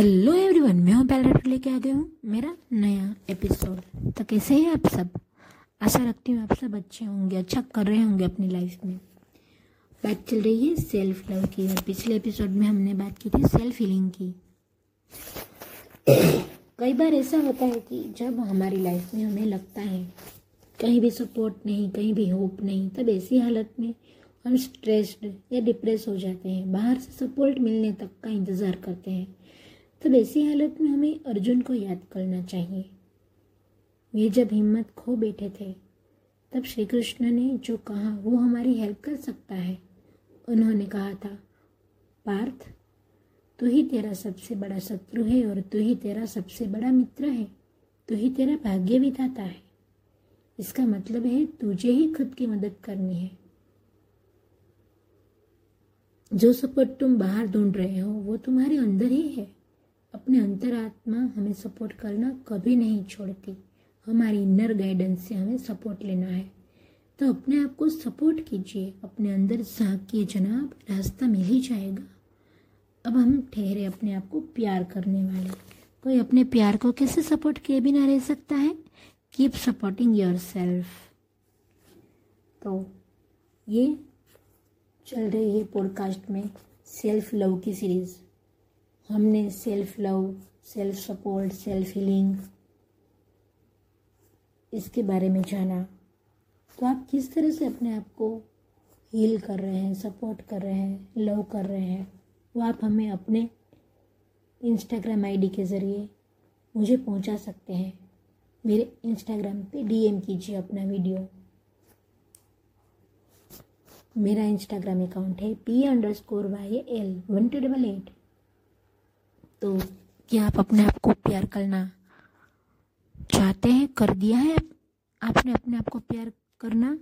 Hello everyone मैं हूँ palette लेके आ गई हूँ मेरा नया एपिसोड तो कैसे हैं आप सब? आशा रखती हूँ आप सब अच्छे होंगे अच्छा कर रहे होंगे अपनी लाइफ में। बात चल रही है सेल्फ लव की। और पिछले एपिसोड में हमने बात की थी सेल्फ हीलिंग की। कई बार ऐसा होता है कि जब हमारी लाइफ में हमें लगता है कहीं भी सपोर्ट नहीं, कहीं भी होप नहीं, तब ऐसी हालत में हम स्ट्रेस्ड या डिप्रेस हो जाते हैं। बाहर से सपोर्ट मिलने तक का इंतज़ार करते हैं। तब ऐसी हालत में हमें अर्जुन को याद करना चाहिए। वे जब हिम्मत खो बैठे थे, तब श्री कृष्ण ने जो कहा, वो हमारी हेल्प कर सकता है। उन्होंने कहा था, पार्थ, तू ही तेरा सबसे बड़ा शत्रु है और तू ही तेरा सबसे बड़ा मित्र है। तू ही तेरा भाग्य विधाता है। इसका मतलब है, तुझे ही खुद की मदद करनी है। जो सपोर्ट तुम बाहर ढूंढ रहे हो, वो तुम्हारे अंदर ही है। अपने अंतरात्मा हमें सपोर्ट करना कभी नहीं छोड़ती। हमारी इनर गाइडेंस से हमें सपोर्ट लेना है। तो अपने आप को सपोर्ट कीजिए। अपने अंदर झांकिए जनाब, रास्ता मिल ही जाएगा। अब हम ठहरे अपने आप को प्यार करने वाले। कोई अपने प्यार को कैसे सपोर्ट किए बिना रह सकता है? कीप सपोर्टिंग योर सेल्फ तो ये चल रही है पॉडकास्ट में सेल्फ लव की सीरीज़ हमने self love self support self healing इसके बारे में जाना। तो आप किस तरह से अपने आप को हील कर रहे हैं सपोर्ट कर रहे हैं लव कर रहे हैं, वो आप हमें अपने इंस्टाग्राम आईडी के ज़रिए मुझे पहुँचा सकते हैं। मेरे इंस्टाग्राम पे डीएम कीजिए अपना वीडियो मेरा इंस्टाग्राम अकाउंट है P underscore Y L one two double eight तो क्या आप अपने आप को प्यार करना चाहते हैं, कर दिया है, आपने अपने आप को प्यार करना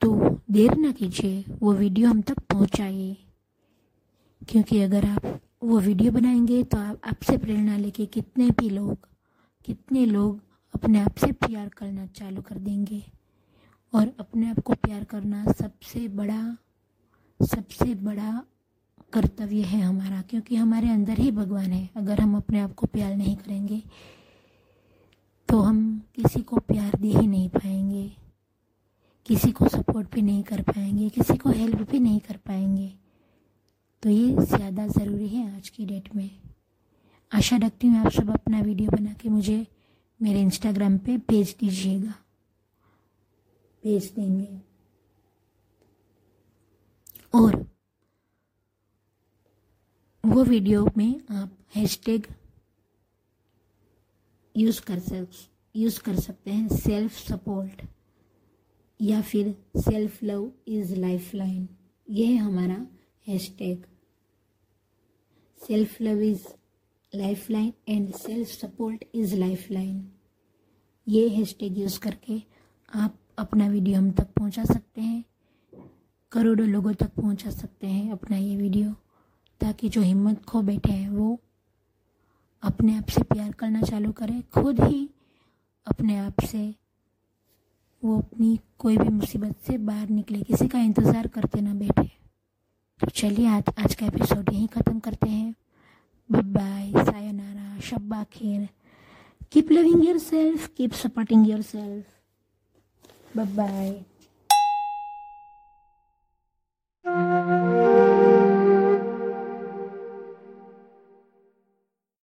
तो देर ना कीजिए, वो वीडियो हम तक पहुंचाइए। क्योंकि अगर आप वो वीडियो बनाएँगे तो आप, आपसे प्रेरणा लेके कितने भी लोग, कितने लोग अपने आप से प्यार करना चालू कर देंगे। और अपने आप को प्यार करना सबसे बड़ा सबसे बड़ा कर्तव्य है हमारा, क्योंकि हमारे अंदर ही भगवान है। अगर हम अपने आप को प्यार नहीं करेंगे तो हम किसी को प्यार दे ही नहीं पाएँगे, किसी को सपोर्ट भी नहीं कर पाएँगे, किसी को हेल्प भी नहीं कर पाएँगे। तो ये ज़्यादा ज़रूरी है आज की डेट में। आशा रखती हूँ आप सब अपना वीडियो बना के मुझे मेरे इंस्टाग्राम पे भेज दीजिएगा। भेज देंगे। और वो वीडियो में आप हैशटैग यूज़ कर सक यूज़ कर सकते हैं सेल्फ सपोर्ट या फिर self love is lifeline यह है हमारा hashtag self love is lifeline and self support is lifeline ये हैशटैग यूज़ करके आप अपना वीडियो हम तक पहुँचा सकते हैं, करोड़ों लोगों तक पहुँचा सकते हैं अपना ये वीडियो। ताकि जो हिम्मत खो बैठे हैं, वो अपने आप से प्यार करना चालू करें। खुद ही अपने आप से वो अपनी कोई भी मुसीबत से बाहर निकले, किसी का इंतज़ार करते ना बैठे। तो चलिए, आज आज का एपिसोड यहीं ख़त्म करते हैं। बाय सायनारा शब्बा खैर keep loving yourself keep supporting yourself bye